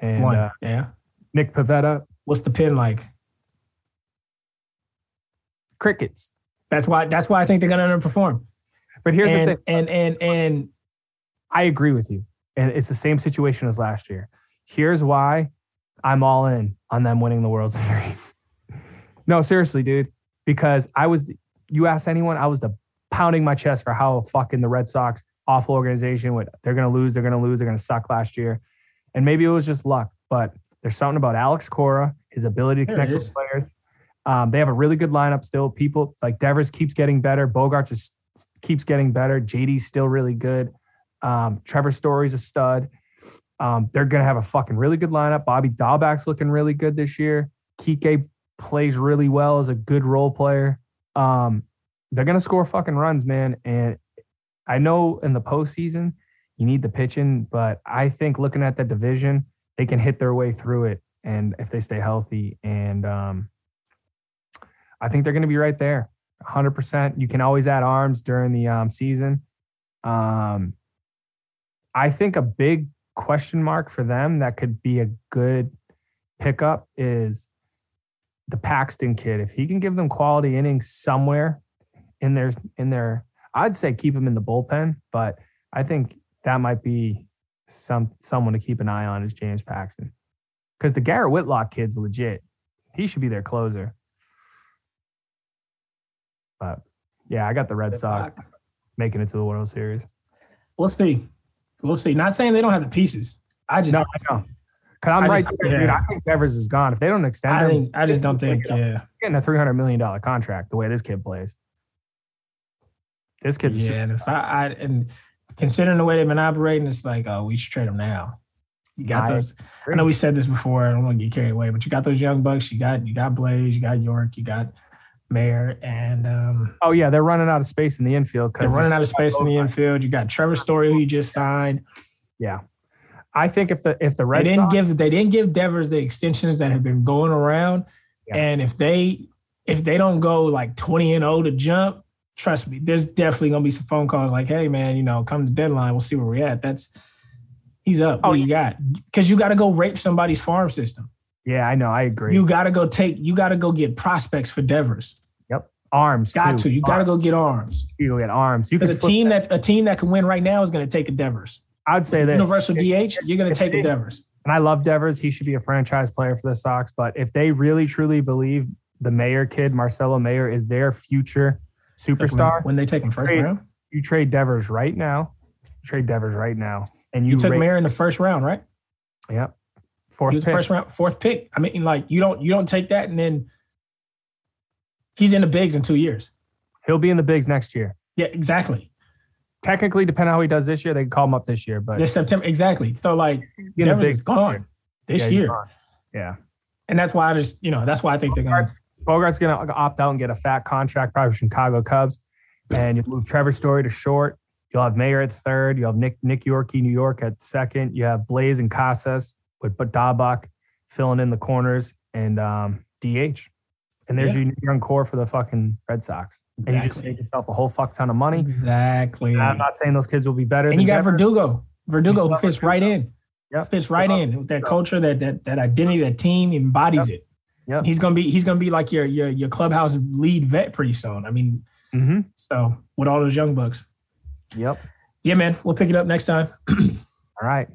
and One. uh, yeah. Nick Pivetta. What's the pin like? Crickets. That's why that's why I think they're gonna underperform. But here's and, the thing. and and and I agree with you. And it's the same situation as last year. Here's why I'm all in on them winning the World Series. no, seriously, dude. Because I was, you ask anyone, I was the pounding my chest for how fucking the Red Sox, awful organization, what they're going to lose, they're going to lose, they're going to suck last year. And maybe it was just luck, but there's something about Alex Cora, his ability to connect with players. Um, they have a really good lineup still. People like Devers keeps getting better. Bogart just keeps getting better. JD's still really good. Um, Trevor Story's a stud. Um, they're gonna have a fucking really good lineup. Bobby Dalbec's looking really good this year. Kike plays really well as a good role player. Um, they're gonna score fucking runs, man. And I know in the postseason you need the pitching, but I think looking at the division, they can hit their way through it. And if they stay healthy, and um, I think they're gonna be right there, 100. percent You can always add arms during the um, season. Um, I think a big question mark for them that could be a good pickup is the Paxton kid. If he can give them quality innings somewhere in their in their, I'd say keep him in the bullpen, but I think that might be some someone to keep an eye on is James Paxton. Because the Garrett Whitlock kid's legit. He should be their closer. But yeah, I got the Red Sox making it to the World Series. we'll see. We'll see. Not saying they don't have the pieces. I just No, I know. Cause I'm I right just- there, dude. I think Devers is gone. If they don't extend I him, think I just don't think Pick it up. yeah. getting a three hundred million dollar contract the way this kid plays. This kid's Yeah, and if I, I and considering the way they've been operating, it's like, oh, we should trade him now. You got I those. I know we said this before. I don't want to get carried away, but you got those young bucks. You got you got Blaze. You got Yorke. You got Mayer and um, Oh yeah, they're running out of space in the infield they're running out of space in the infield. You got Trevor Story, who you just signed. Yeah, I think if the if the They didn't Sox, give they didn't give Devers the extensions that have been going around, Yeah. and if they if they don't go like twenty and zero to jump, trust me, there's definitely gonna be some phone calls like, "Hey man, you know, come to deadline, we'll see where we're at." That's he's up. Oh, What you got? Because you got to go rape somebody's farm system. yeah, I know, I agree. You got to go take. You got to go get prospects for Devers. Yep, arms, Got too. to. You got to go get arms. You go get arms. You can Because a team that a team that can win right now is going to take a Devers. I'd say this, Universal DH, you're going to take they- a Devers. and I love Devers. He should be a franchise player for the Sox. But if they really truly believe the Mayer kid, Marcelo Mayer, is their future superstar, when they take him first Trade- round. you trade Devers right now. Trade Devers right now, and You you, took rate, Mayer in the first round, right? Yep. Fourth pick. first round, fourth pick. I mean, like you don't you don't take that and then he's in the bigs in two years. He'll be in the bigs next year. Yeah, exactly. Technically, depending on how he does this year, they can call him up this year. But This September, exactly. So like Devers bigs is gone this Yeah, year, gone. Yeah. and that's why I just you know that's why I think they're going. to Bogaerts, Bogaerts going to opt out and get a fat contract, probably from Chicago Cubs. And you move Trevor Story to short. You'll have Mayer at third. You'll have Nick Nick Yorkie, New York at second. You have Blaze and Casas with but Dalbec filling in the corners and um, DH. And there's Yeah. your young core for the fucking Red Sox. And you just saved yourself a whole fuck ton of money. Exactly. And I'm not saying those kids will be better. And you got. Verdugo. Verdugo fits have right in. Yep. Fits right Still in with that Verdugo. culture, that that that identity, that team embodies it. Yep. He's gonna be he's gonna be like your your your clubhouse lead vet pretty soon. I mean, Mm-hmm. so with all those young bucks. Yep. Yeah, man. We'll pick it up next time. All right.